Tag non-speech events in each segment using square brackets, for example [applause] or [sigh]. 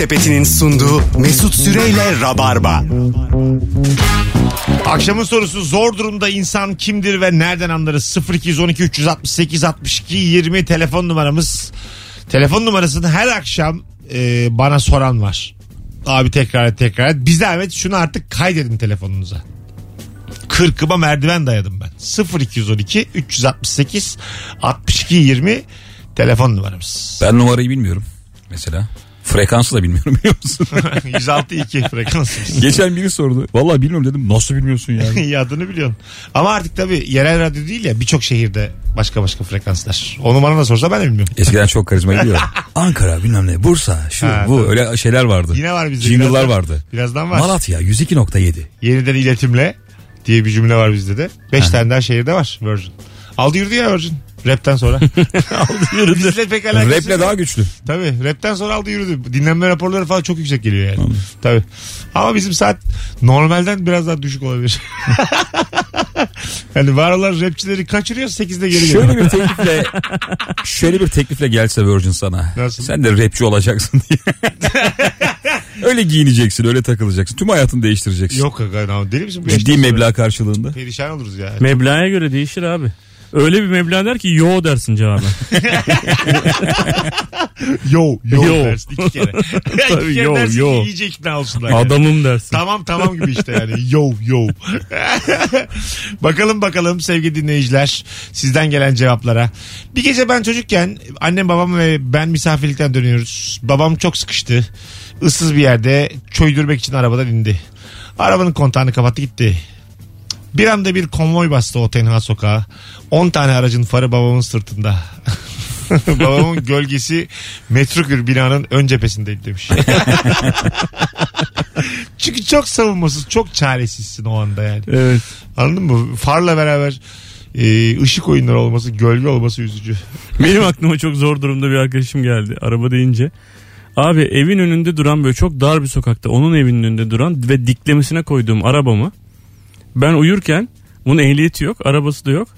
Sepeti'nin sunduğu Mesut Süreyle Rabarba. Akşamın sorusu zor durumda insan kimdir ve nereden anlarız? 0212 368 62 20 telefon numaramız. Telefon numarasını her akşam e, bana soran var. Abi tekrar et tekrar et. Bir zahmet şunu artık kaydedin telefonunuza. Kırkıma merdiven dayadım ben. 0212 368 62 20 telefon numaramız. Ben numarayı bilmiyorum mesela. Frekansı da bilmiyorum biliyor musun? 106 2 frekansımız. Geçen biri sordu. Vallahi bilmiyorum dedim. Nasıl bilmiyorsun yani? [laughs] İyi adını biliyorsun. Ama artık tabii yerel radyo değil ya birçok şehirde başka başka frekanslar. O numaranı da sorsa ben de bilmiyorum. Eskiden çok karizma gidiyor. [laughs] Ankara bilmem ne Bursa şu Ha, bu tabii. öyle şeyler vardı. Yine var bizde. Jingle'lar birazdan- vardı. Birazdan var. Malatya 102.7. Yeniden iletimle diye bir cümle var bizde de. Beş tane daha şehirde var Virgin. Aldı yürüdü ya Virgin. Rap'ten sonra. [laughs] aldı yürüdü. Bizle pek alakası Rap'le yok. daha güçlü. Tabii rap'ten sonra aldı yürüdü. Dinlenme raporları falan çok yüksek geliyor yani. Tabii. Ama bizim saat normalden biraz daha düşük olabilir. [laughs] yani var olan rapçileri kaçırıyor 8'de geri geliyor. Şöyle bir [laughs] teklifle şöyle bir teklifle gelse Virgin sana. Nasıl? Sen de rapçi olacaksın diye. öyle giyineceksin, öyle takılacaksın. Tüm hayatını değiştireceksin. Yok aga deli misin? bu Ciddi yaştan sonra? meblağ karşılığında. Perişan oluruz ya. Meblağa göre değişir abi. Öyle bir meblağ der ki yo dersin cevaben. [laughs] Yo, yo, Yo. dersin iki kere. [laughs] iki Tabii, kere yo, dersin yo. iyice ikna olsunlar. yani. Adamım dersin. Tamam tamam gibi işte yani. Yo yo. [laughs] bakalım bakalım sevgili dinleyiciler sizden gelen cevaplara. Bir gece ben çocukken annem babam ve ben misafirlikten dönüyoruz. Babam çok sıkıştı. Issız bir yerde çoydurmak için arabadan indi. Arabanın kontağını kapattı gitti. Bir anda bir konvoy bastı o tenha sokağa. 10 tane aracın farı babamın sırtında. [laughs] Babamın gölgesi metrokür binanın ön cephesindeydi demiş. [laughs] Çünkü çok savunmasız, çok çaresizsin o anda yani. Evet. Anladın mı? Farla beraber e, ışık oyunları olması, gölge olması üzücü. Benim aklıma çok zor durumda bir arkadaşım geldi araba deyince. Abi evin önünde duran böyle çok dar bir sokakta onun evinin önünde duran ve diklemesine koyduğum arabamı ben uyurken bunun ehliyeti yok arabası da yok.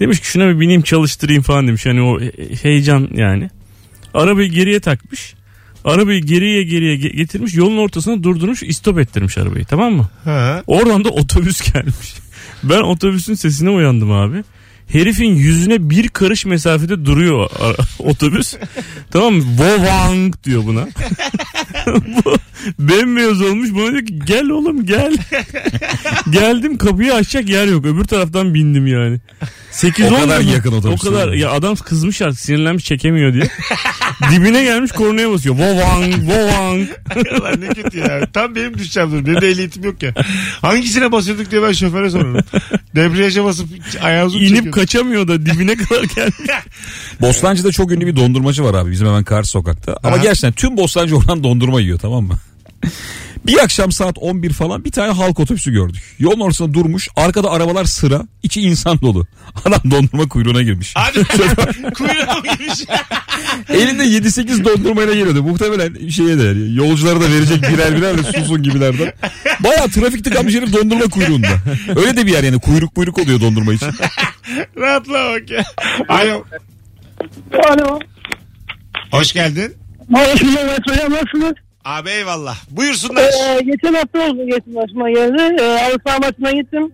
Demiş ki şuna bir bineyim çalıştırayım falan demiş. Hani o he- heyecan yani. Arabayı geriye takmış. Arabayı geriye geriye ge- getirmiş yolun ortasına durdurmuş istop ettirmiş arabayı tamam mı? Ha. Oradan da otobüs [laughs] gelmiş. Ben otobüsün sesine uyandım abi. Herifin yüzüne bir karış mesafede duruyor otobüs. [laughs] tamam mı? Vovang diyor buna. [laughs] Bu bembeyaz olmuş. Bana diyor ki gel oğlum gel. [laughs] Geldim kapıyı açacak yer yok. Öbür taraftan bindim yani. 8 O kadar yakın otobüs. O kadar. Ya adam kızmış artık sinirlenmiş çekemiyor diye. [laughs] Dibine gelmiş kornaya basıyor. Vovang vovang. [laughs] Lan ne kötü ya. Tam benim düşeceğim dur. Benim de ehliyetim yok ya. Hangisine basıyorduk diye ben şoföre sorarım. Debriyaja basıp ayağınızı İnip çekiyordun? kaçamıyor da dibine kadar gelmiş. Bostancı'da çok ünlü bir dondurmacı var abi bizim hemen karşı sokakta. Ama Aha. gerçekten tüm Bostancı oradan dondurma yiyor tamam mı? [laughs] Bir akşam saat 11 falan bir tane halk otobüsü gördük. Yolun ortasında durmuş. Arkada arabalar sıra. içi insan dolu. [laughs] Adam dondurma kuyruğuna girmiş. Hadi kuyruğa mı girmiş? Elinde 7-8 dondurmayla geliyordu. Muhtemelen şeye de yani, yolculara da verecek birer birer de susun gibilerden. Baya trafik tıkanmış herif dondurma kuyruğunda. Öyle de bir yer yani kuyruk kuyruk oluyor dondurma için. [laughs] Rahatla bak ya. Alo. Alo. Hoş geldin. Hoş bulduk nasılsınız? Abi eyvallah. Buyursunlar. Ee, geçen hafta oldu geçen başıma geldi. Ee, saha maçına gittim.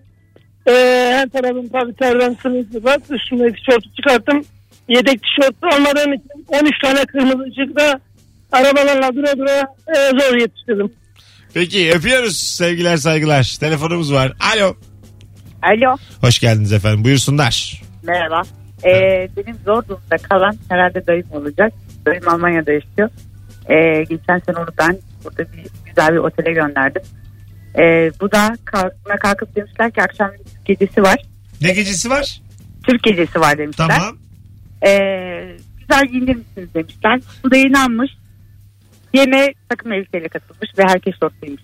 Ee, her tarafım tabii terden sırılsıklat. Üstümdeki tişörtü çıkarttım. Yedek tişört olmadığım için 13 tane kırmızı ışıkta arabalarla dura dura e, zor yetiştirdim. Peki öpüyoruz sevgiler saygılar. Telefonumuz var. Alo. Alo. Hoş geldiniz efendim. Buyursunlar. Merhaba. Ee, benim zor durumda kalan herhalde dayım olacak. Dayım Almanya'da yaşıyor. Ee, geçen sene onu ben burada bir güzel bir otele gönderdim. Ee, bu da kalkına kalkıp demişler ki akşam gecesi var. Ne gecesi var? Türk gecesi var demişler. Tamam. Ee, güzel giyinir misiniz demişler. Bu da inanmış. Yemeğe takım elbiseyle katılmış ve herkes şortluymuş.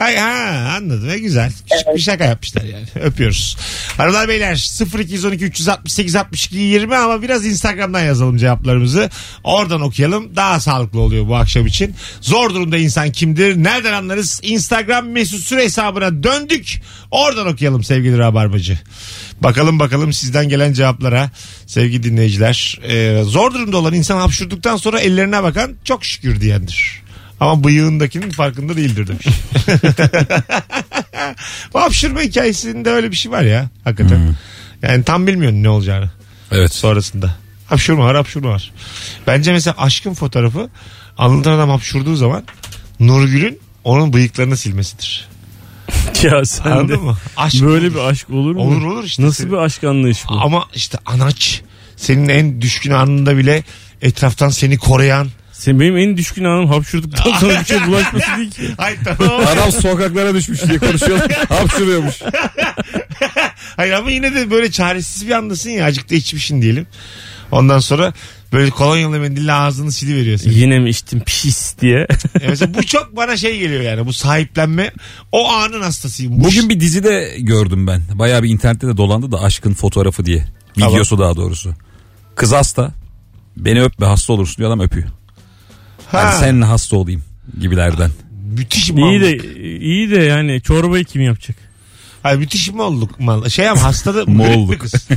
Hay ha anladım ne güzel. Küçük bir şaka yapmışlar yani. [laughs] Öpüyoruz. Hanımlar beyler 0212 368 62 20 ama biraz Instagram'dan yazalım cevaplarımızı. Oradan okuyalım. Daha sağlıklı oluyor bu akşam için. Zor durumda insan kimdir? Nereden anlarız? Instagram mesut süre hesabına döndük. Oradan okuyalım sevgili Rabarbacı. Bakalım bakalım sizden gelen cevaplara sevgili dinleyiciler. Ee, zor durumda olan insan hapşurduktan sonra ellerine bakan çok şükür diyendir. Ama bıyığındakinin farkında değildir demiş. [laughs] Bu hapşırma hikayesinde öyle bir şey var ya hakikaten. Yani tam bilmiyorsun ne olacağını Evet. sonrasında. Hapşurma var hapşurma var. Bence mesela aşkın fotoğrafı anlatan adam hapşurduğu zaman Nurgül'ün onun bıyıklarını silmesidir. [laughs] Ya sen de Anladın mı? Aşk böyle olur. bir aşk olur mu? Olur olur işte. Nasıl bir aşk anlayışı bu? Ama işte anaç senin en düşkün anında bile etraftan seni koruyan. Sen benim en düşkün anım hapşurduktan sonra bir şey bulaşması değil ki. Ay tamam. Adam sokaklara düşmüş diye konuşuyorlar. [laughs] Hapşırıyormuş. Hayır ama yine de böyle çaresiz bir andasın ya. Acık da içmişsin diyelim. Ondan sonra böyle kolonyalı mendille ağzını siliveriyor seni. Yine mi içtim pis diye. Ya mesela bu çok bana şey geliyor yani. Bu sahiplenme o anın hastasıyım. Bu Bugün bir dizide gördüm ben. Bayağı bir internette de dolandı da aşkın fotoğrafı diye. Videosu daha doğrusu. Kız hasta. Beni öpme hasta olursun diyor adam öpüyor. Ha, Ben seninle hasta olayım gibilerden. müthiş iyi mallık. de iyi de yani çorbayı kim yapacak? Hayır, müthiş molluk. Mal. Şey ama hastada mi [laughs] Molluk. kız?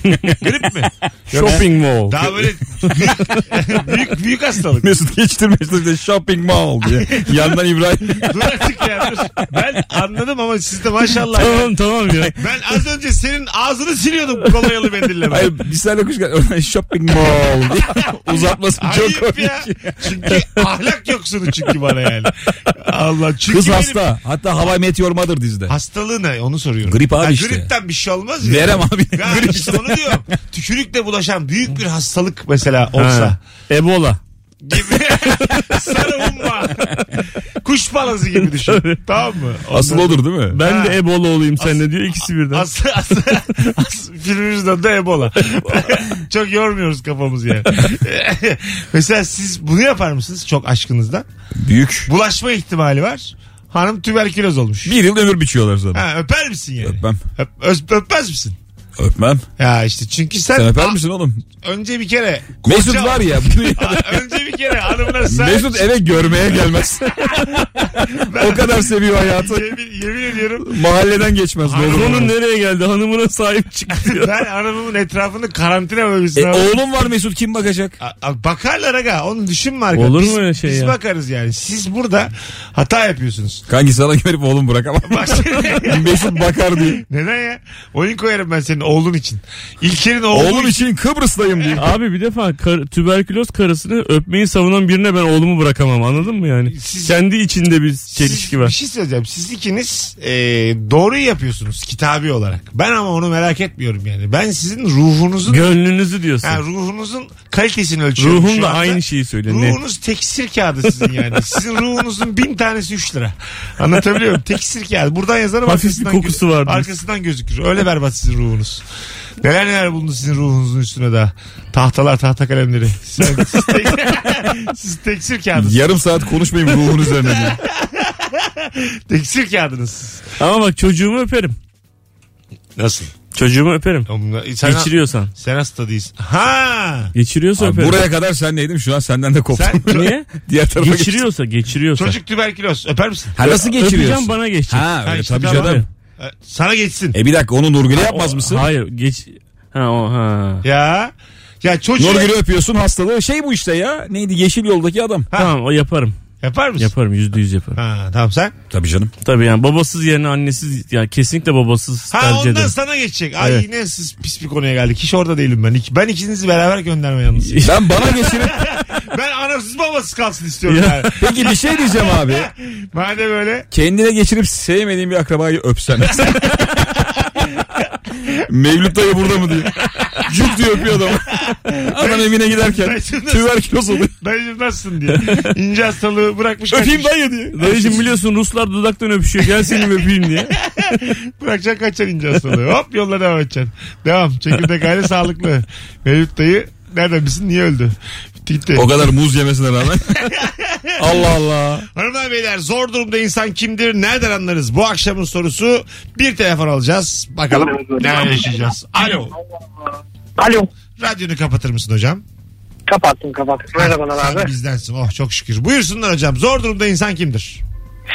grip mi? [laughs] Shopping mall. Daha böyle büyük, [laughs] büyük, büyük hastalık. Mesut geçtirmiş işte shopping mall diye. Yandan İbrahim. Dur artık ya dur. Ben anladım ama siz de maşallah. tamam tamam ya. Ben az önce senin ağzını siliyordum kolonyalı mendille. ben. Hayır biz seninle kuş oradan shopping mall diye. Uzatması çok komik. ya. Çünkü ahlak yoksunu çünkü bana yani. Allah çünkü Kız benim hasta. Hatta Hava Meteor Mother dizide. Hastalığı ne onu soruyorum. Grip abi Ha, işte. Gripten bir şey olmaz ya. Verem abi. Ya Grip işte işte. onu diyorum. Tükürükle bulaşan büyük bir hastalık mesela olsa. Ha. Ebola. gibi. [laughs] Sarı humma. Kuş palazı gibi düşün. tamam mı? Asıl odur değil mi? Ben Ha. de Ebola olayım sen de diyor ikisi birden. Aslı, aslı, aslı, filmimizin adı Ebola. [laughs] Çok yormuyoruz kafamızı yani. [laughs] Mesela siz bunu yapar mısınız çok aşkınızda? Büyük. Bulaşma ihtimali var. Hanım tüberküloz olmuş. Bir yıl ömür biçiyorlar sana. Ha, öper misin yani? Öpmem. Öp, öz- öpmez misin? Öpmem. Ya işte çünkü sen, Sen öper a- misin oğlum? önce bir kere Mesut koca- var ya. [laughs] Önce bir kere hanımına [laughs] sahip Mesut eve görmeye gelmez. [laughs] o kadar seviyor hayatı. yemin, yemin ediyorum Mahalleden geçmez. Hanım- Doğru. Konu nereye geldi? Hanımına sahip çıktı ben hanımımın etrafını karantina E, oğlum var Mesut kim bakacak? A- a- Bakarlar aga onu düşünme arkadaş. Olur mu Biz- öyle şey Biz ya? bakarız yani. Siz burada hata yapıyorsunuz. Kanki sana güvenip oğlum bırakamam. Bak Mesut bakar diye. neden ya? Oyun koyarım ben senin oğlun için. İlker'in oğlu Oğlum için Kıbrıs'tayım diye. Abi bir defa kar- tüberküloz karısını öpmeyi savunan birine ben oğlumu bırakamam anladın mı yani? Siz- Kendi içinde bir Siz- çelişki Bir var. şey söyleyeceğim. Siz ikiniz e, doğruyu yapıyorsunuz kitabi olarak. Ben ama onu merak etmiyorum yani. Ben sizin ruhunuzun Gönlünüzü diyorsun. ha, ruhunuzun kalitesini ölçüyorum Ruhum şu da anda. aynı şeyi söylüyor. Ne? Ruhunuz teksir kağıdı sizin yani. [laughs] Sizin ruhunuzun bin tanesi 3 lira. Anlatabiliyor muyum? Teksir kağıdı. Buradan yazarım Hafif bir arkasından kokusu gö- var diyorsun. Arkasından gözükür. Öyle berbat sizin ruhunuz. Neler neler bulundu sizin ruhunuzun üstüne daha. Tahtalar tahta kalemleri. Siz, [laughs] siz, tek, [laughs] siz teksir kağıdınız. Yarım saat konuşmayayım ruhun üzerine diye. [laughs] Teksir kağıdınız. Ama bak çocuğumu öperim. Nasıl? Çocuğumu öperim. Sen, Geçiriyorsan. sen hasta değilsin. Ha! Geçiriyorsa Abi öperim. buraya kadar sen neydin şu an senden de koptum. Sen Niye? Diğer tarafa geçtim. Geçiriyorsa geçiriyorsa. çocuk tüberküloz. Öper misin? Ha nasıl geçiriyorsun? Öpeceğim bana geçecek. Ha öyle işte tabii tamam. canım. E, Sana geçsin. E bir dakika onu Nurgül'e O- yapmaz mısın? Hayır geç. Ha o ha. Ya. Ya çocuğu Nurgül'ü öpüyorsun hastalığı şey bu işte ya. Neydi yeşil yoldaki adam. Tamam o yaparım. Yapar mısın? Yaparım yüzde yüz yaparım. Ha, tamam sen? Tabii canım. Tabii yani babasız yerine annesiz yani kesinlikle babasız Ha tercih ondan ederim. sana geçecek. Ay Evet. yine siz pis bir konuya geldik. Hiç orada değilim ben. İki- Ben ikinizi beraber gönderme yalnız. Ben bana geçirip [laughs] ben anasız babasız kalsın istiyorum Ya. yani. peki bir şey diyeceğim abi. [laughs] Madem öyle. Kendine geçirip sevmediğin bir akrabayı öpsen. [laughs] Mevlüt dayı burada mı diye. Cuk diye öpüyor adamı. Adam evine giderken tüberküloz oluyor. Dayıcım nasılsın diye. İnce hastalığı bırakmış. Öpeyim dayı diye. Dayıcım biliyorsun Ruslar dudaktan öpüşüyor gel seni öpeyim diye. [laughs] Bırakacaksın kaçacaksın ince hastalığı. Hop yoluna devam edeceksin. Devam. Çekirdek aile sağlıklı. Mevlüt dayı nereden bilsin niye öldü? Bitti gitti. O kadar muz yemesine rağmen. [laughs] Allah Allah. Hanımlar beyler zor durumda insan kimdir? Nereden anlarız? Bu akşamın sorusu bir telefon alacağız. Bakalım ne yaşayacağız. Alo. Alo. Radyonu kapatır mısın hocam? Kapattım kapattım. Merhabalar Sen abi. bizdensin. Oh çok şükür. Buyursunlar hocam. Zor durumda insan kimdir?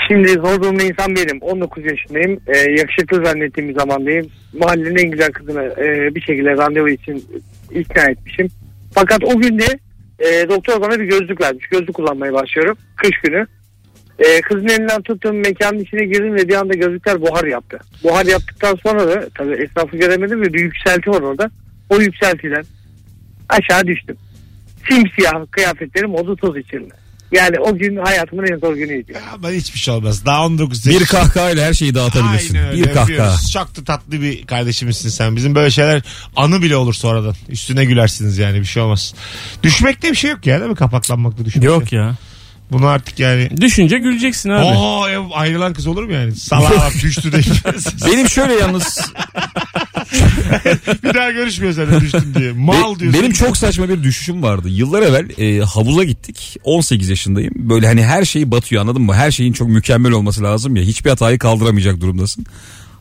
Şimdi zor durumda insan benim. 19 yaşındayım. Ee, yakışıklı zannettiğim bir zamandayım. Mahallenin en güzel kızını e, bir şekilde randevu için ikna etmişim. Fakat o gün de e, doktor bana bir gözlük vermiş. Gözlük kullanmaya başlıyorum. Kış günü. Ee, kızın elinden tuttum mekanın içine girdim ve bir anda gözlükler buhar yaptı. Buhar yaptıktan sonra da tabii esnafı göremedim ve bir yükselti var orada. O yükseltiden aşağı düştüm. Simsiyah kıyafetlerim oldu toz içinde. Yani o gün hayatımın en zor günüydü. Ama hiçbir şey olmaz. Daha 19 Bir yaş- kahkahayla her şeyi dağıtabilirsin. Aynen öyle bir kahkaha. da tatlı bir kardeşimizsin sen. Bizim böyle şeyler anı bile olur sonradan. Üstüne gülersiniz yani bir şey olmaz. Düşmekte bir şey yok ya değil mi? Kapaklanmakta düşmek. Yok ya. Bunu artık yani Düşünce güleceksin abi. Oo ev ayrılan kız olur mu yani? Salağa bak düştü de. Benim şöyle yalnız [laughs] [laughs] bir daha görüşmüyor senden düştün diye. Mal diyorsun. Benim çok saçma bir düşüşüm vardı. Yıllar evvel e, havuza gittik. 18 yaşındayım. Böyle hani her şey batıyor anladın mı? Her şeyin çok mükemmel olması lazım ya. Hiçbir hatayı kaldıramayacak durumdasın.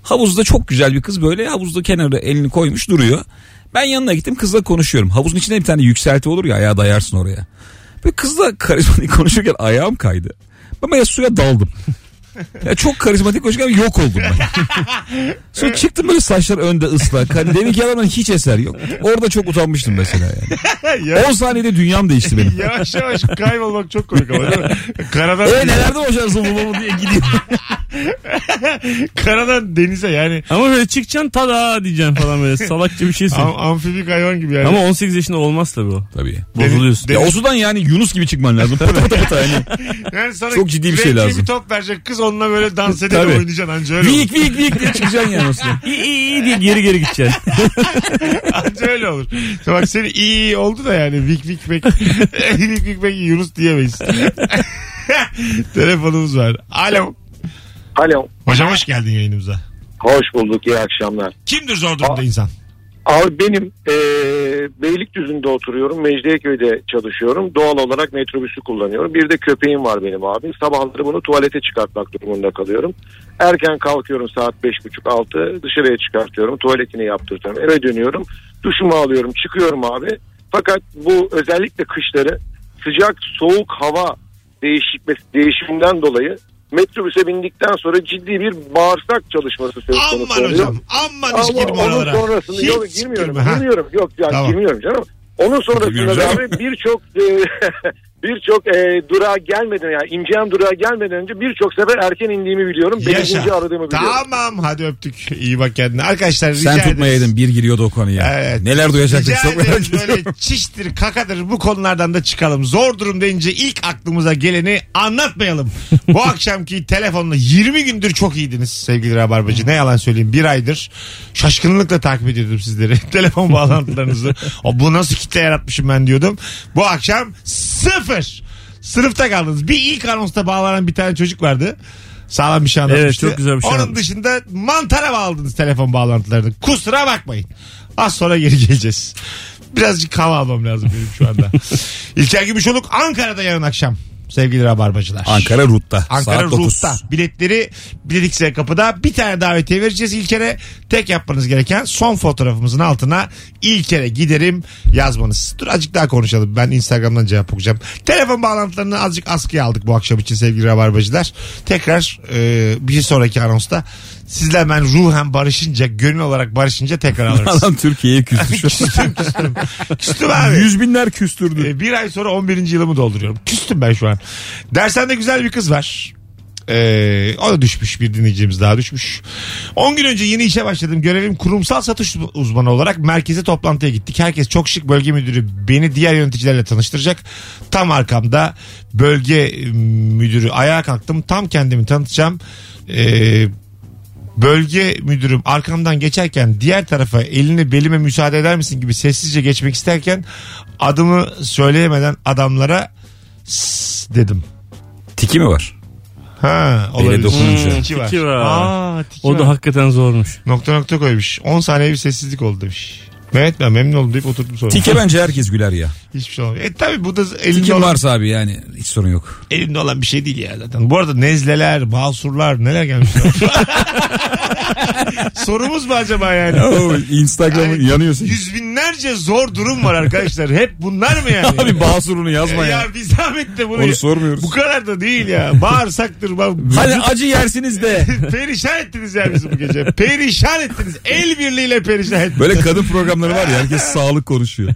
Havuzda çok güzel bir kız böyle havuzda kenarda elini koymuş duruyor. Ben yanına gittim kızla konuşuyorum. Havuzun içinde bir tane yükselti olur ya ayağı dayarsın oraya. Böyle kızla karizmatik konuşurken ayağım kaydı. Ben böyle suya daldım. Ya çok karizmatik konuşurken yok oldum ben. [laughs] Sonra çıktım böyle saçlar önde ıslak. Hani demin ki adamın hiç eser yok. Orada çok utanmıştım mesela yani. [laughs] Ya- 10 saniyede dünyam değişti benim. [laughs] Yavaş yavaş kaybolmak çok komik ama değil mi? Karadan, E nelerden hoşlarsın bu bu diye gidiyor. [laughs] karadan denize yani Ama böyle çıkacaksın tada diyeceksin falan böyle salakça bir şey söyle. am, amfibik hayvan gibi yani. Ama 18 yaşında olmaz tabii o. Tabii. Bozuluyorsun. Ya o sudan yani Yunus gibi çıkman lazım. [laughs] Pıtı pıtı pıtı [laughs] yani. yani sana Çok ciddi bir şey renkli lazım. bir top verecek kız onunla böyle dans ederek Tabii. oynayacaksın anca öyle olur. Vik vik vik diye çıkacaksın yani o sudan. İyi iyi iyi diye geri geri gideceksin. Anca öyle olur. İşte bak seni iyi iyi oldu da yani Vik Vik Bek Vik Vik Bek Yunus diyemeyiz. Telefonumuz var. Alo. Alo. Hocam hoş geldin yayınımıza. Hoş bulduk. iyi akşamlar. Kimdir zor durumda Aa. insan? Abi benim e, Beylikdüzü'nde oturuyorum. Mecidiyeköy'de çalışıyorum. Doğal olarak metrobüsü kullanıyorum. Bir de köpeğim var benim abi. Sabahları bunu tuvalete çıkartmak durumunda kalıyorum. Erken kalkıyorum saat 5.30-6. Dışarıya çıkartıyorum. Tuvaletini yaptırtıyorum. Eve dönüyorum. Duşumu alıyorum. Çıkıyorum abi. Fakat bu özellikle kışları sıcak soğuk hava değişik, değişiminden dolayı metrobüse bindikten sonra ciddi bir bağırsak çalışması söz konusu Aman oluyor. hocam. Aman hiç Ama girme onun oralara. sonrasında Hiç yok girmiyorum. girme, ha. Girmiyorum. Yok ya Tamam. girmiyorum canım. Onun sonrasında da abi birçok e, [laughs] birçok e, durağa gelmeden yani ineceğim durağa gelmeden önce birçok sefer erken indiğimi biliyorum. Yaşa. Beşinci aradığımı biliyorum. Tamam hadi öptük. İyi bak kendine. Arkadaşlar rica Sen ederiz. tutmayaydın bir giriyordu o konuya. Evet. Neler duyacaktık Rica çok merak ediyorum. böyle [laughs] çiştir kakadır bu konulardan da çıkalım. Zor durum deyince ilk aklımıza geleni anlatmayalım. [laughs] bu akşamki telefonla 20 gündür çok iyiydiniz sevgili Rabarbacı. Ne yalan söyleyeyim bir aydır şaşkınlıkla takip ediyordum sizleri. [laughs] Telefon bağlantılarınızı. O, bu nasıl kitle yaratmışım ben diyordum. Bu akşam sıfır. Sınıfta kaldınız. Bir ilk anonsta bağlanan bir tane çocuk vardı. Sağlam bir şey anlatmıştı. Evet, çok güzel bir şey Onun anlatmış. dışında mantara bağladınız telefon bağlantılarını. Kusura bakmayın. Az sonra geri geleceğiz. Birazcık hava almam lazım benim şu anda. [laughs] İlker Gümüşoluk Ankara'da yarın akşam. Sevgili Rabarbacılar. Ankara Rut'ta. Ankara saat 9. Ruh'ta. Biletleri Biletix'e kapıda. Bir tane davetiye vereceğiz İlker'e. Tek yapmanız gereken son fotoğrafımızın altına İlker'e giderim yazmanız. Dur azıcık daha konuşalım. Ben Instagram'dan cevap okuyacağım. Telefon bağlantılarını azıcık askıya aldık bu akşam için sevgili Rabarbacılar. Tekrar e, bir sonraki anonsta sizle ben ruhen barışınca, gönül olarak barışınca tekrar alırız. Adam Türkiye'ye [laughs] küstü şu an. küstüm küstüm. Küstüm abi. Yüz binler küstürdü. E, bir ay sonra 11. yılımı dolduruyorum. Küstüm ben şu an. Dershanede güzel bir kız var. Ee, o da düşmüş bir dinleyicimiz daha düşmüş. 10 gün önce yeni işe başladım. Görevim kurumsal satış uzmanı olarak merkeze toplantıya gittik. Herkes çok şık bölge müdürü beni diğer yöneticilerle tanıştıracak. Tam arkamda bölge e, müdürü ayağa kalktım. Tam kendimi tanıtacağım. Ee, bölge müdürüm arkamdan geçerken diğer tarafa elini belime müsaade eder misin gibi sessizce geçmek isterken adımı söyleyemeden adamlara "Sss" dedim. Tiki mi var? Ha, Ele olabilir. dokununca. Hmm, tiki var. Tiki var. Aa, tiki O var. da hakikaten zormuş. Nokta nokta koymuş. 10 saniye bir sessizlik oldu demiş. Mehmet ben memnun oldum deyip oturdum sonra. Tike bence [laughs] herkes güler ya. Hiçbir şey olmuyor. E tabi bu da elinde Tiki olan, varsa abi yani hiç sorun yok. elinde olan bir şey değil ya zaten. Bu arada nezleler, basurlar neler gelmiş. [laughs] Sorumuz mu acaba yani? Instagram'ın Yani yanıyor senin. Yüz binlerce zor durum var arkadaşlar. Hep bunlar mı yani? Abi basurunu yazma ya. ya. bir zahmet de bunu. Onu sormuyoruz. Bu kadar da değil ya. Bağırsaktır. Bak, Hani acı yersiniz de. [laughs] perişan ettiniz ya bizi bu gece. Perişan ettiniz. El birliğiyle perişan ettiniz. Böyle kadın programları var ya herkes [laughs] sağlık konuşuyor.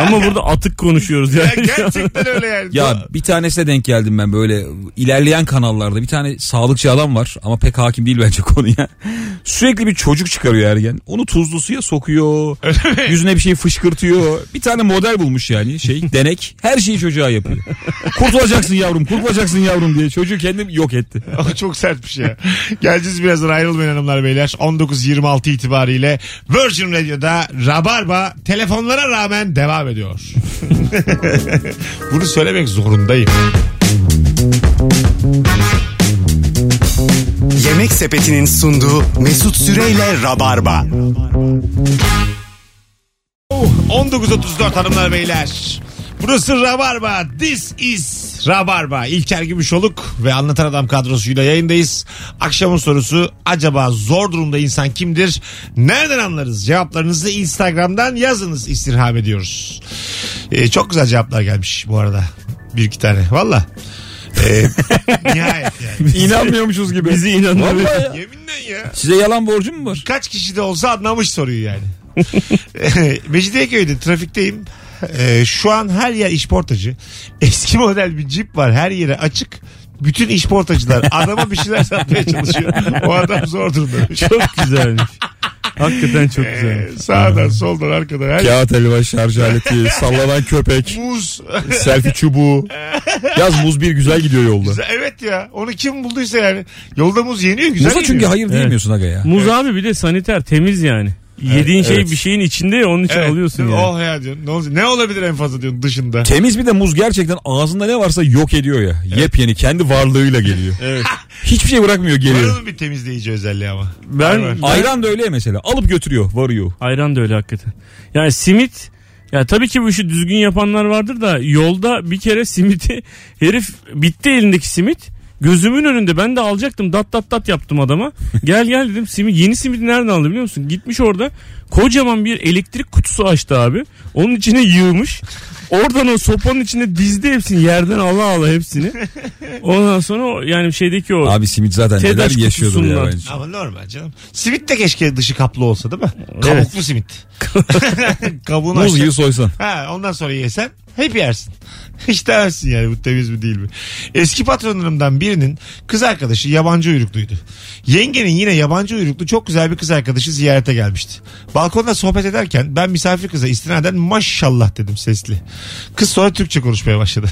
Ama burada atık konuşuyoruz Ya yani. gerçekten öyle yani. Ya bir tanesine denk geldim ben böyle ilerleyen kanallarda bir tane sağlıkçı adam var ama pek hakim değil bence [laughs] konuya. Sürekli bir çocuk çıkarıyor ergen. Onu tuzlu suya sokuyor. Yüzüne bir şey fışkırtıyor. Bir tane model bulmuş yani şey [laughs] denek. Her şeyi çocuğa yapıyor. Kurtulacaksın yavrum kurtulacaksın yavrum diye çocuğu kendim yok etti. O çok sertmiş ya. Geleceğiz birazdan ayrılmayın hanımlar beyler. 19.26 itibariyle Virgin Radio'da Rabarba telefonlara rağmen devam ediyor. [laughs] Bunu söylemek zorundayım. Yemek Sepeti'nin sunduğu Mesut Süreyle Rabarba. 19.34 hanımlar beyler. Burası Rabarba. This is Rabarba. İlker Gümüşoluk ve Anlatan Adam kadrosuyla yayındayız. Akşamın sorusu acaba zor durumda insan kimdir? Nereden anlarız? Cevaplarınızı Instagram'dan yazınız istirham ediyoruz. Ee, çok güzel cevaplar gelmiş bu arada. Bir iki tane. Valla. Ee, [laughs] nihayet yani. İnanmıyormuşuz gibi. Bizi ya. Yeminle ya. Size yalan borcum mu var? Kaç kişi de olsa anlamış soruyu yani. [laughs] Mecidiyeköy'de trafikteyim. Ee, şu an her yer işportacı. [laughs] Eski model bir cip var her yere açık. Bütün işportacılar adama bir şeyler satmaya çalışıyor. O adam zor durumda. Çok güzelmiş. Hakikaten çok Ee, güzelmiş. sağdan soldan arkadan her Kağıt elma şarj aleti, [laughs] sallanan köpek, muz. selfie çubuğu. Yaz muz bir güzel gidiyor yolda. evet ya onu kim bulduysa yani. Yolda muz yeniyor güzel Muza çünkü hayır diyemiyorsun aga ya. Muz abi bir de saniter temiz yani. Yediğin şey evet. bir şeyin içinde ya onun için Evet. alıyorsun yani. Oh ya diyorsun. Ne, olacak? ne olabilir en fazla diyorsun dışında. Temiz bir de muz gerçekten ağzında ne varsa yok ediyor ya. Yepyeni kendi varlığıyla geliyor. [laughs] Evet. Hiçbir şey bırakmıyor Var geliyor. onun bir temizleyici özelliği ama. Ben, ben Ayran da öyle ya mesela. Alıp götürüyor, varıyor. ayran da öyle hakikaten. Yani simit ya tabii ki bu işi düzgün yapanlar vardır da yolda bir kere simiti herif bitti elindeki simit gözümün önünde ben de alacaktım dat dat dat yaptım adama. [laughs] Gel gel dedim simit yeni simidi nereden aldı biliyor musun? Gitmiş orada kocaman bir elektrik kutusu açtı abi. Onun içine yığmış. Oradan o sopanın içine dizdi hepsini yerden ala ala hepsini. Ondan sonra yani şeydeki o Abi simit zaten neler TEDAŞ yaşıyordur ya kutusundan. bence. Ama normal canım. Simit de keşke dışı kaplı olsa değil mi? Kabuklu simit. [laughs] Kabuğunu Muz açacaksın. gibi soysan. Ha, ondan sonra yesen hep yersin. [laughs] Hiç demezsin yani bu temiz mi değil mi? Eski patronlarımdan birinin kız arkadaşı yabancı uyrukluydu. Yengenin yine yabancı uyruklu çok güzel bir kız arkadaşı ziyarete gelmişti. Balkonda sohbet ederken ben misafir kıza istinaden maşallah dedim sesli. Kız sonra Türkçe konuşmaya başladı.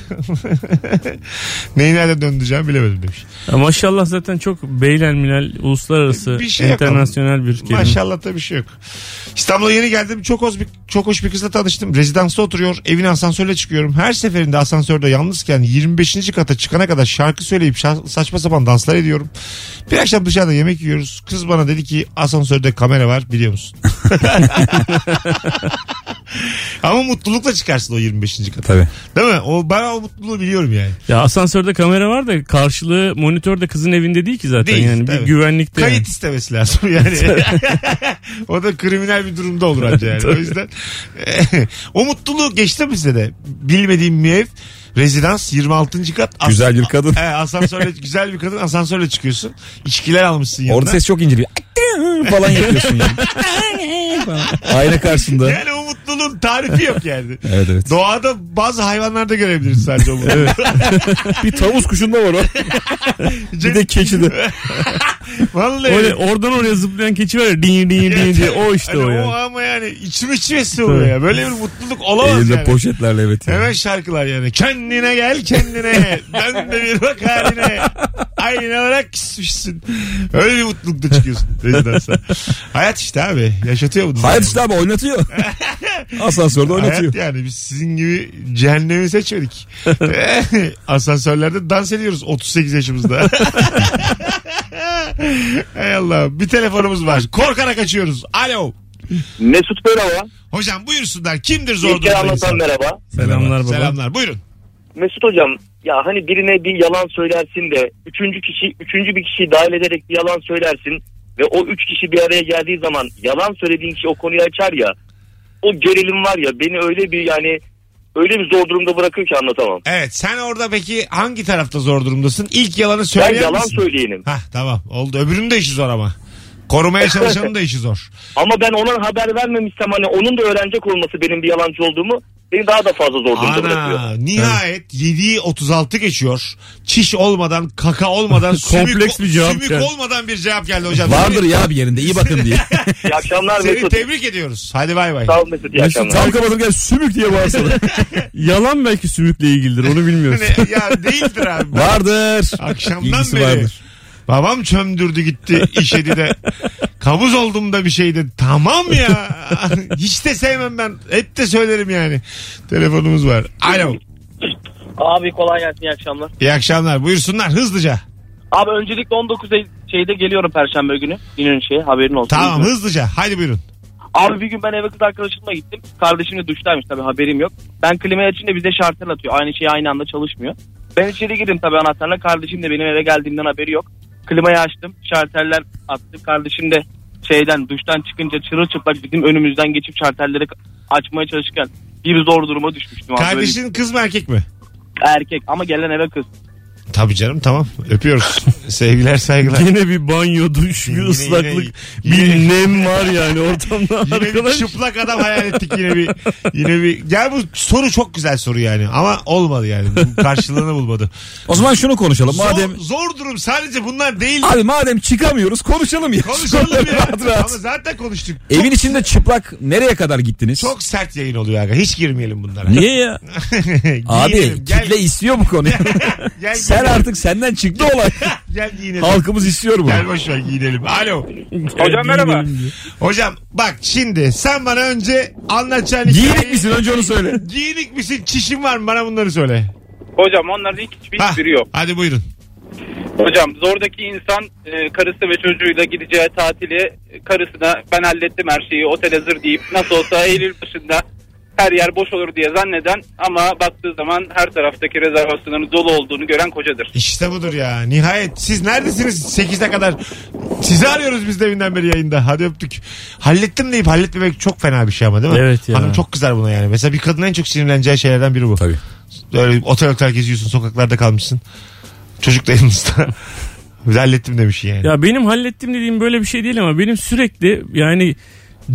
[laughs] Neyi nereden döndüreceğimi bilemedim demiş. Ya maşallah zaten çok beylelminel uluslararası Bir şey internasyonel bir kelime. Maşallah da bir şey yok. İstanbul'a yeni geldim. Çok hoş bir, çok hoş bir kızla tanıştım. Rezidansta oturuyor. Evin asansörle çıkıyorum. Her seferinde asansörde yalnızken 25. kata çıkana kadar şarkı söyleyip şa- saçma sapan danslar ediyorum. Bir akşam dışarıda yemek yiyoruz. Kız bana dedi ki asansörde kamera var biliyor musun? [laughs] Ama mutlulukla çıkarsın o 25. kata. Tabii. Değil mi? O, ben o mutluluğu biliyorum yani. Ya asansörde kamera var da karşılığı monitörde kızın evinde değil ki zaten. Değil, yani tabii. bir güvenlikte. Kayıt yani. istemesi lazım [laughs] yani. o da kriminal bir durumda olur anca yani. o [laughs] yüzden o mutluluğu geçti mi size de? Bilmediğim bir ev. Rezidans 26. kat. As- Güzel bir kadın. He, asansörle [laughs] güzel bir kadın asansörle çıkıyorsun. İçkiler almışsın yanına. Orada ses çok inceliyor. [laughs] falan yapıyorsun yani. [laughs] Ayna karşısında. Yani o mutluluğun tarifi yok yani. Evet evet. Doğada bazı hayvanlarda görebiliriz sadece o mutluluğu. Bir tavus kuşunda var o. bir de keçide. Vallahi. Öyle oradan oraya zıplayan keçi var ya din din din diye o işte Hani o yani. O ama yani içim içime sığmıyor ya. Böyle bir mutluluk olamaz Elinde yani. poşetlerle evet. yani. Hemen şarkılar yani. Kendine gel kendine. Dön de bir bak haline. Aynı olarak küsmüşsün. Öyle bir mutlulukta çıkıyorsun rezidansa. Hayat işte abi. Yaşatıyor bunu. Hayat işte abi oynatıyor. [laughs] Asansörde oynatıyor. Hayat yani biz sizin gibi cehennemi seçmedik. [laughs] Asansörlerde dans ediyoruz 38 yaşımızda. [laughs] Hay Allah. Bir telefonumuz var. Korkarak açıyoruz. Alo. Mesut merhaba. Hocam buyursunlar. Kimdir zor İlker durumda anlatan insan? merhaba. Selamlar baba. Selamlar. Buyurun. Mesut hocam ya hani birine bir yalan söylersin de üçüncü kişi üçüncü bir kişiyi dahil ederek bir yalan söylersin ve o üç kişi bir araya geldiği zaman yalan söylediğin kişi o konuyu açar ya o gerilim var ya beni öyle bir yani öyle bir zor durumda bırakıyor ki anlatamam. Evet sen orada peki hangi tarafta zor durumdasın? İlk yalanı Ben söyleyen yalan misin? söyleyenim. Hah tamam oldu. Öbürünün de işi zor ama. Korumaya çalışanın da işi zor. [laughs] Ama ben ona haber vermemişsem hani onun da öğrenecek olması benim bir yalancı olduğumu beni daha da fazla zor durumda bırakıyor. Ana nihayet 7'yi 36 geçiyor. Çiş olmadan kaka olmadan [laughs] sümük, Kompleks bir cevap sümük geldi. olmadan bir cevap geldi hocam. Vardır ya bir yerinde iyi bakın diye. [laughs] İyi akşamlar Seni Mesut. tebrik ediyoruz. Hadi bay bay. Sağ ol Mesut iyi Mesut, akşamlar. Tam kapadım gel sümük diye bağırsana. Yalan belki sümükle ilgilidir onu bilmiyoruz. Ne- ya değildir abi. Vardır. Akşamdan İlgisi beri. vardır. Babam çömdürdü gitti işedi de. Kabuz oldum da bir şeydi. Tamam ya. [laughs] Hiç de sevmem ben. Hep de söylerim yani. Telefonumuz var. Alo. Abi kolay gelsin iyi akşamlar. İyi akşamlar. Buyursunlar hızlıca. Abi öncelikle 19 Eylül şeyde geliyorum perşembe günü. İnönü şeye haberin olsun. Tamam hızlıca. Haydi buyurun. Abi bir gün ben eve kız arkadaşımla gittim. Kardeşim de duştaymış tabii haberim yok. Ben klimayı açınca bize şartel atıyor. Aynı şey aynı anda çalışmıyor. Ben içeri girdim tabii anahtarla. Kardeşim de benim eve geldiğimden haberi yok. Klimayı açtım. Şarteller attı. Kardeşim de şeyden duştan çıkınca çırılçıplak bizim önümüzden geçip şartelleri açmaya çalışırken bir zor duruma düşmüştüm. Kardeşin kız mı erkek mi? Erkek ama gelen eve kız. Tabii canım tamam. Öpüyoruz. [laughs] Sevgiler saygılar. Yine bir banyo, duş, Yine- bir ıslaklık, yine- bir yine- nem var yani ortamda Yine bir arkadaş. çıplak adam hayal ettik yine bir. Yine bir. Ya bu soru çok güzel soru yani. Ama olmadı yani. Bu Karşılığını bulmadı. O zaman şunu konuşalım. Madem Zor, zor durum sadece bunlar değil. Abi madem çıkamıyoruz konuşalım ya. Konuşalım ya. rahat rahat. Ama zaten konuştuk. Evin içinde çıplak nereye kadar gittiniz? Çok sert yayın oluyor aga. Hiç girmeyelim bunlara. Niye ya? [laughs] Abi. Gel, kitle istiyor bu konuyu. [laughs] gel, Sen giyinelim. artık senden çıktı olay. [laughs] Gel giyinelim. Halkımız istiyor bunu. Gel boş ver giyinelim. Alo. Hocam merhaba. Hocam bak şimdi sen bana önce anlatacağın Giyinik misin önce onu söyle. [laughs] Giyinik misin? Çişin var mı? Bana bunları söyle. Hocam onların hiçbir Hah, hiçbiri yok. Hadi buyurun. Hocam zordaki insan e, karısı ve çocuğuyla gideceği tatili e, karısına ben hallettim her şeyi otel hazır deyip nasıl olsa Eylül başında her yer boş olur diye zanneden ama baktığı zaman her taraftaki rezervasyonların dolu olduğunu gören kocadır. İşte budur ya. Nihayet siz neredesiniz 8'e kadar? Sizi arıyoruz biz de evinden beri yayında. Hadi öptük. Hallettim deyip halletmemek çok fena bir şey ama değil mi? Evet ya. Hanım çok kızar buna yani. Mesela bir kadın en çok sinirleneceği şeylerden biri bu. Tabii. Böyle otel otel geziyorsun sokaklarda kalmışsın. Çocuk da yanınızda. [laughs] Biz hallettim demiş yani. Ya benim hallettim dediğim böyle bir şey değil ama benim sürekli yani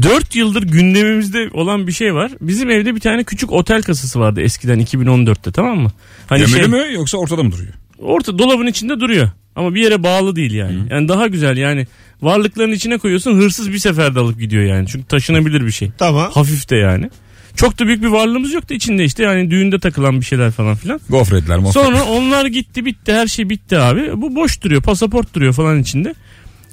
4 yıldır gündemimizde olan bir şey var. Bizim evde bir tane küçük otel kasası vardı eskiden 2014'te tamam mı? Hani Gömülü şey, mü yoksa ortada mı duruyor? orta dolabın içinde duruyor. Ama bir yere bağlı değil yani. Yani daha güzel yani varlıkların içine koyuyorsun hırsız bir seferde alıp gidiyor yani. Çünkü taşınabilir bir şey. Tamam. Hafif de yani. Çok da büyük bir varlığımız yoktu içinde işte yani düğünde takılan bir şeyler falan filan. Gofretler mofretler. Sonra onlar gitti bitti her şey bitti abi. Bu boş duruyor pasaport duruyor falan içinde.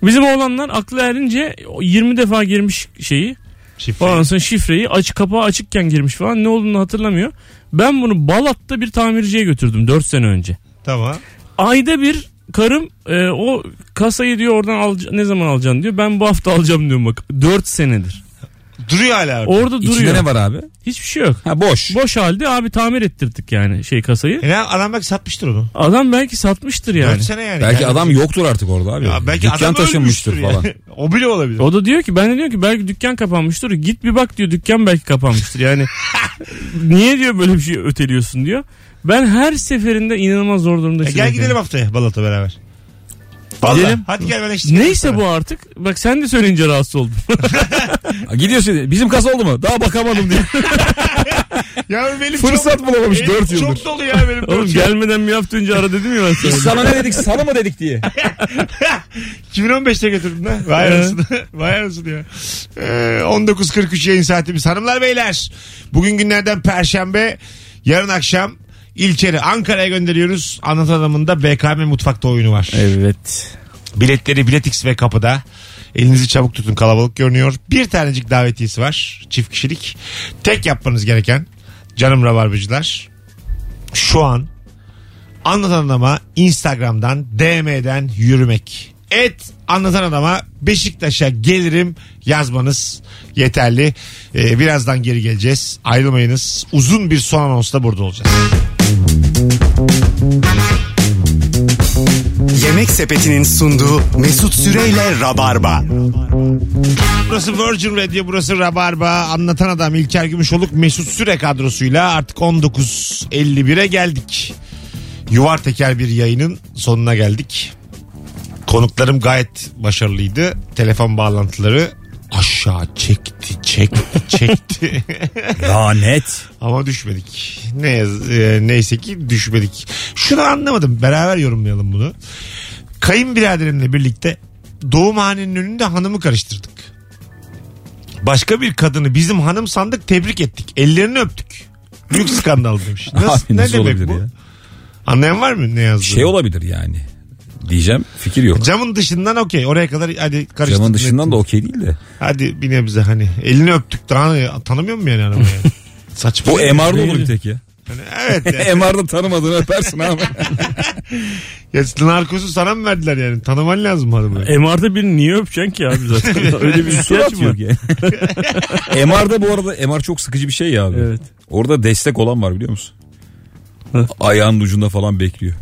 Bizim oğlanlar aklı erince 20 defa girmiş şeyi. Şifre. Ondan sonra şifreyi aç kapağı açıkken girmiş falan ne olduğunu hatırlamıyor. Ben bunu Balat'ta bir tamirciye götürdüm 4 sene önce. Tamam. Ayda bir karım e, o kasayı diyor oradan al, ne zaman alacaksın diyor. Ben bu hafta alacağım diyorum bak 4 senedir. Duruyor hala orada. Orada İçinde duruyor. ne var abi? Hiçbir şey yok. Ha boş. Boş halde abi tamir ettirdik yani şey kasayı. E ne, adam belki satmıştır onu. Adam belki satmıştır yani. 4 sene yani. Belki Yani- adam yoktur artık orada abi. Ya belki Dükkan adam taşınmıştır ölmüştür falan. [laughs] o bile olabilir. O da diyor ki ben de diyor ki belki dükkan kapanmıştır. Git bir bak diyor dükkan belki kapanmıştır. Yani [laughs] niye diyor böyle bir şey öteliyorsun diyor. Ben her seferinde inanılmaz zor durumda E gel hissediyorum. gidelim haftaya Balat'a beraber. Vallahi. Gidelim. Hadi gel ben eşlik Neyse sana. bu artık. Bak sen de söyleyince rahatsız oldum. [laughs] Gidiyorsun bizim kasa oldu mu? Daha bakamadım diye. [laughs] Ya benim Fırsat çok, bulamamış elim 4 yıldır. Çok dolu ya benim. Oğlum gelmeden bir hafta önce ara dedim ya ben Biz sana. sana ne dedik sana mı dedik diye. 2015'te götürdün ha. Vay arasını. [laughs] Vay arasını ya. Ee, 19.43 yayın saatimiz. Hanımlar beyler. Bugün günlerden Perşembe. Yarın akşam İlker'i Ankara'ya gönderiyoruz. Anlatan Adam'ın BKM Mutfak'ta oyunu var. Evet. Biletleri Biletix ve kapıda. Elinizi çabuk tutun kalabalık görünüyor. Bir tanecik davetiyesi var. Çift kişilik. Tek yapmanız gereken canım rabarbacılar. Şu an anlatan adama Instagram'dan DM'den yürümek. Et anlatan adama Beşiktaş'a gelirim yazmanız yeterli. Ee, birazdan geri geleceğiz. Ayrılmayınız. Uzun bir son anonsla burada olacağız. Sepeti'nin sunduğu Mesut Süreyle Rabarba. Burası Virgin Radio, burası Rabarba. Anlatan adam İlker Gümüşoluk Mesut Süre kadrosuyla artık 19.51'e geldik. Yuvar teker bir yayının sonuna geldik. Konuklarım gayet başarılıydı. Telefon bağlantıları aşağı çekti, çekti, [laughs] çekti. Lanet. Ama düşmedik. Ne e, neyse ki düşmedik. Şunu anlamadım. Beraber yorumlayalım bunu. Kayınbiraderimle birlikte doğumhanenin önünde hanımı karıştırdık. Başka bir kadını bizim hanım sandık tebrik ettik. Ellerini öptük. Büyük skandal demiş. [laughs] Nasıl, Abi ne nasıl demek olabilir bu? ya? Anlayan var mı ne yazdığını? Şey olabilir yani. Diyeceğim fikir yok. Camın dışından okey. Oraya kadar hadi karıştırdık. Camın dışından ettim. da okey değil de. Hadi bir nebze hani. Elini öptük daha ne? Tanımıyor mu yani hanımı yani? [laughs] Saçma. Mi? MR'da olur bir tek ya. Hani evet. ya. [laughs] MR'da tanımadığını öpersin abi. [laughs] Ya narkozu sana mı verdiler yani? Tanıman lazım hanımı. MR'da birini niye öpeceksin ki abi zaten? [laughs] Öyle bir ihtiyaç mı? yok yani. MR'da bu arada MR çok sıkıcı bir şey ya abi. Evet. Orada destek olan var biliyor musun? Hı. Ayağın ucunda falan bekliyor.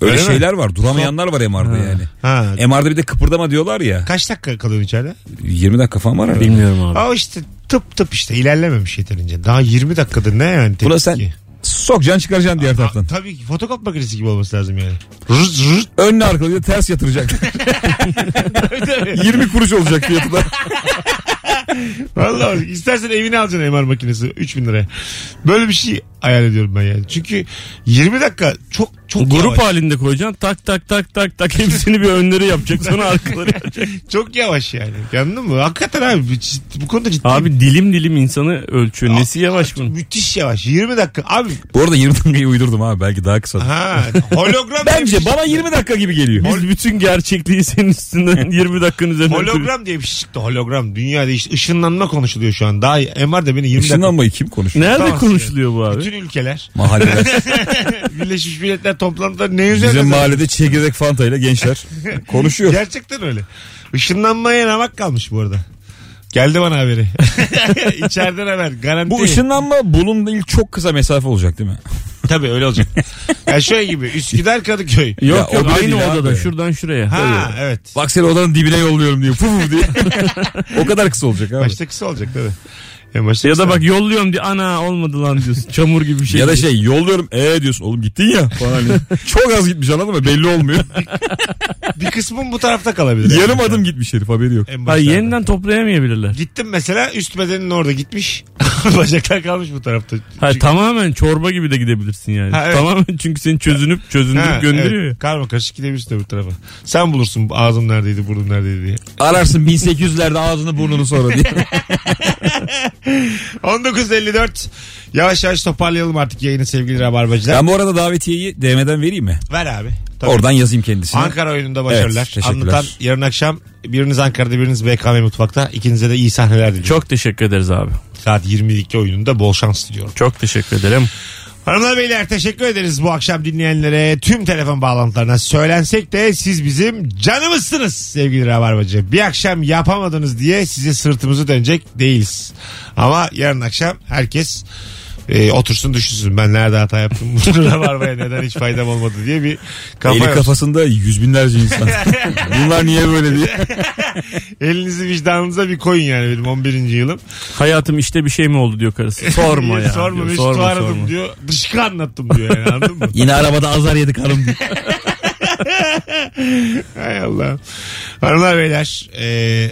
Öyle, Öyle mi? şeyler var. Duramayanlar var MR'da yani. Ha. MR'da bir de kıpırdama diyorlar ya. Kaç dakika kalıyorsun içeride? 20 dakika falan var herhalde. Bilmiyorum abi. Aa işte tıp tıp işte ilerlememiş yeterince. Daha 20 dakikadır ne yani? Buna tepki? sen sokacaksın çıkaracaksın diğer Aa, taraftan. tabii ki fotokop makinesi gibi olması lazım yani. Rız rız. Önüne arkalı de ters yatıracak. [laughs] 20 kuruş olacak fiyatı da. [laughs] Vallahi istersen evine alacaksın MR makinesi 3000 liraya. Böyle bir şey hayal ediyorum ben yani. Çünkü 20 dakika çok çok Grup yavaş. halinde koyacaksın tak tak tak tak tak [laughs] hepsini bir önleri yapacak sonra arkaları yapacak. [laughs] Çok yavaş yani. Anladın mı? Hakikaten abi bu, ciddi- bu konuda ciddi. Abi dilim dilim insanı ölçüyor. Nesi yavaş bunun? Müthiş yavaş. 20 dakika. Abi Bu arada 20 dakikayı uydurdum abi belki daha kısa. ha hologram diye bir Bence şey bana çıktı. 20 dakika gibi geliyor. Biz bütün gerçekliği senin üstünden [laughs] 20 dakikanın üzerinden. Hologram diye bir şey çıktı. Hologram. Dünyada işte ışınlanma konuşuluyor şu an. Daha MR de beni 20 dakika. Işınlanmayı kim konuşuyor? Nerede Tamam. konuşuluyor bu abi? Bütün ülkeler. Mahalleler. Birleşmiş Milletler toplantıları ne üzerine? Bizim zaten? mahallede çekirdek fanta ile gençler [laughs] konuşuyor. Gerçekten öyle. Işınlanmaya ramak kalmış bu arada. Geldi bana haberi. [laughs] İçeriden haber. Garanti. Bu ışınlanma bulunduğu ilk çok kısa mesafe olacak değil mi? [laughs] Tabii öyle olacak. ya şöyle gibi. Üsküdar Kadıköy. Ya Yok o yok aynı değil odada abi. şuradan şuraya. Ha evet. Bak seni odanın dibine yolluyorum diyor. Puf diye. o kadar kısa olacak abi. Başta kısa olacak tabii. En başta Ya da bak yolluyorum diye ana olmadı lan diyorsun. Çamur gibi bir şey. ya da şey yolluyorum ee diyorsun oğlum gittin ya falan. hani. [laughs] Çok az gitmiş anladın mı? Belli olmuyor. [laughs] bir kısmın bu tarafta kalabilir. Yarım adım gitmiş herif haberi yok. En Ha, başlarda. yeniden toplayamayabilirler. Gittim mesela üst bedenin orada gitmiş. [laughs] Bacaklar kalmış bu tarafta. Ha, Çünkü- tamamen çorba gibi de gidebilirsin yani. Ha, evet. Tamamen çünkü seni çözünüp çözündürüp Ha, gönderiyor evet. Karma karışık gidebilirsin öbür tarafa. Sen bulursun ağzım neredeydi burnum neredeydi diye. Ararsın 1800'lerde ağzını burnunu sonra diye. [laughs] 19.54 Yavaş yavaş toparlayalım artık yayını sevgili rabarbacılar. ben bu arada davetiyeyi DM'den vereyim mi? Ver abi. Tabii. Oradan yazayım kendisine. Ankara oyununda başarılar. Evet, teşekkürler. Anlatan yarın akşam biriniz Ankara'da biriniz BKM Mutfak'ta. İkinize de iyi sahneler diliyorum. Çok teşekkür ederiz abi. Saat 22 oyununda bol şans diliyorum. Çok teşekkür ederim. Hanımlar beyler teşekkür ederiz bu akşam dinleyenlere. Tüm telefon bağlantılarına söylensek de siz bizim canımızsınız sevgili Rabarbacı. Bir akşam yapamadınız diye size sırtımızı dönecek değiliz. Ama yarın akşam herkes e, otursun düşünsün ben nerede hata yaptım. [laughs] Rabarbaya neden hiç faydam olmadı diye bir kafa Eli kafasında yüz binlerce insan. [laughs] Bunlar niye böyle diye. [laughs] Elinizi vicdanınıza bir koyun yani benim 11. yılım. Hayatım işte bir şey mi oldu diyor karısı. Sorma ya. sorma diyor. Mesut'u sorma, aradım sorma. diyor. Dışkı anlattım diyor yani anladın mı? Yine arabada azar yedik hanım. Hay Allah. Hanımlar beyler. e,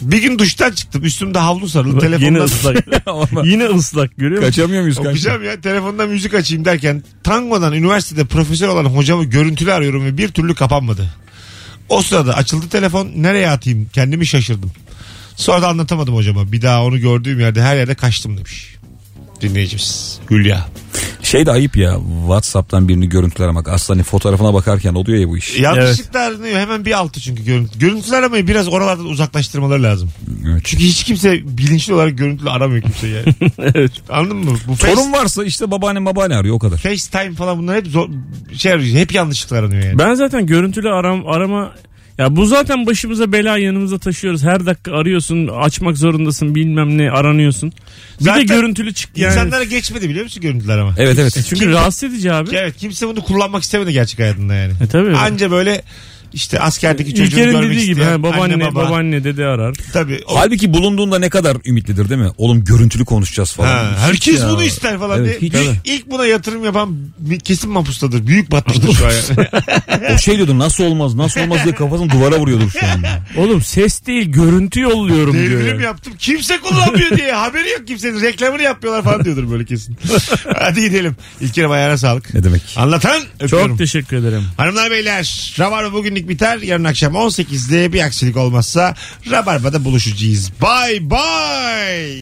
bir gün duştan çıktım. Üstümde havlu sarılı. Yine Telefondan ıslak. [laughs] Yine ıslak görüyor musun? Kaçamıyor muyuz kanka? okuyacağım ya. Telefonda müzik açayım derken tangodan üniversitede profesör olan hocamı görüntülü arıyorum ve bir türlü kapanmadı. O sırada açıldı telefon. Nereye atayım? Kendimi şaşırdım. Sonra da anlatamadım hocama. Bir daha onu gördüğüm yerde her yerde kaçtım demiş. Dinleyicimiz. Hülya. Şey de ayıp ya Whatsapp'tan birini görüntüler aramak. Aslında hani fotoğrafına bakarken oluyor ya bu iş. Yanlışlıkla aranıyor. Hemen bir altı çünkü görüntü. Görüntülü aramayı biraz oralardan uzaklaştırmaları lazım. Evet. Çünkü hiç kimse bilinçli olarak görüntülü aramıyor kimse yani. [laughs] evet. Anladın mı? Bu face, Sorun varsa işte babaanne babaanne arıyor o kadar. FaceTime falan bunlar hep zor, şey arıyor. Hep yanlışlıkla aranıyor yani. Ben zaten görüntülü aram, arama ya bu zaten başımıza bela yanımıza taşıyoruz. Her dakika arıyorsun, açmak zorundasın, bilmem ne aranıyorsun. Bir Zaten de görüntülü çık yani. İnsanlara geçmedi biliyor musun görüntülü arama? Evet evet. Çünkü rahatsız edici abi. Evet kimse bunu kullanmak istemedi gerçek hayatında yani. E tabii. Anca böyle işte askerdeki çocuğunu İlker'in görmek dediği gibi isteyen babaanne anne baba. babaanne dede arar. Tabii. O- Halbuki bulunduğunda ne kadar ümitlidir değil mi? Oğlum görüntülü konuşacağız falan. Ha, Hiç herkes ya. bunu ister falan Evet, diye. hiç. İlk buna yatırım yapan kesin mapustadır. Büyük batmıştır şu an. yani. [laughs] O şey diyordu nasıl olmaz nasıl olmaz diye kafasını duvara vuruyordur şu anda. Oğlum ses değil görüntü yolluyorum diyor. Devrim ya. yaptım. Kimse kullanmıyor diye. Haberi yok kimsenin. Reklamını yapmıyorlar falan diyordur böyle kesin. [laughs] Hadi gidelim. İlker'im ayağına sağlık. Ne demek? Anlatan öpüyorum. Çok teşekkür ederim. Hanımlar beyler Rabarba bugünlük biter. Yarın akşam 18'de bir aksilik olmazsa Rabarba'da buluşacağız. Bye bye.